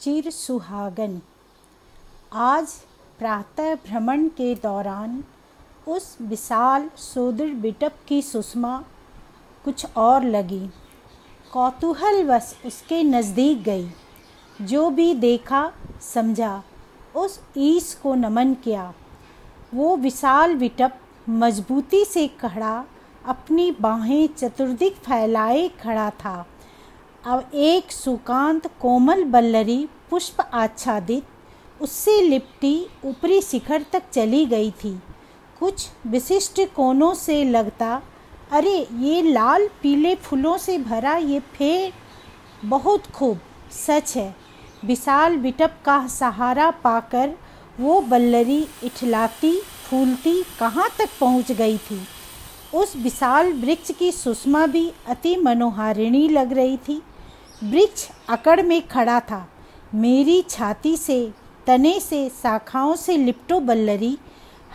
चिर सुहागन। आज प्रातः भ्रमण के दौरान उस विशाल सोदर बिटप की सुषमा कुछ और लगी। कौतूहलवश उसके नज़दीक गई। जो भी देखा, समझा, उस ईश को नमन किया। वो विशाल विटप मजबूती से खड़ा, अपनी बाहें चतुर्दिक फैलाए खड़ा था। अब एक सुकांत कोमल बल्लरी पुष्प आच्छादित, उससे लिपटी ऊपरी शिखर तक चली गई थी। कुछ विशिष्ट कोनों से लगता, अरे, ये लाल पीले फूलों से भरा ये फेर बहुत खूब, सच है। विशाल बिटप का सहारा पाकर वो बल्लरी इठलाती, फूलती कहाँ तक पहुँच गई थी। उस विशाल वृक्ष की सुषमा भी अति मनोहारिणी लग रही थी। वृक्ष अकड़ में खड़ा था। मेरी छाती से, तने से, शाखाओं से लिपटो बल्लरी,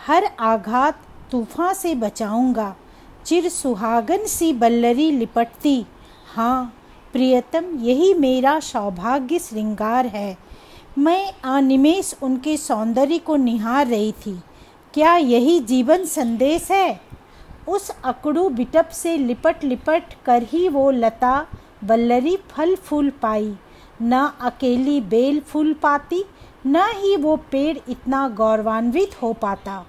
हर आघात तूफ़ान से बचाऊँगा। चिर सुहागन सी बल्लरी लिपटती। हाँ प्रियतम, यही मेरा सौभाग्य श्रृंगार है। मैं अनिमेष उनके सौंदर्य को निहार रही थी। क्या यही जीवन संदेश है? उस अकड़ू बिटप से लिपट लिपट कर ही वो लता बल्लरी फल फूल पाई। न अकेली बेल फूल पाती, न ही वो पेड़ इतना गौरवान्वित हो पाता।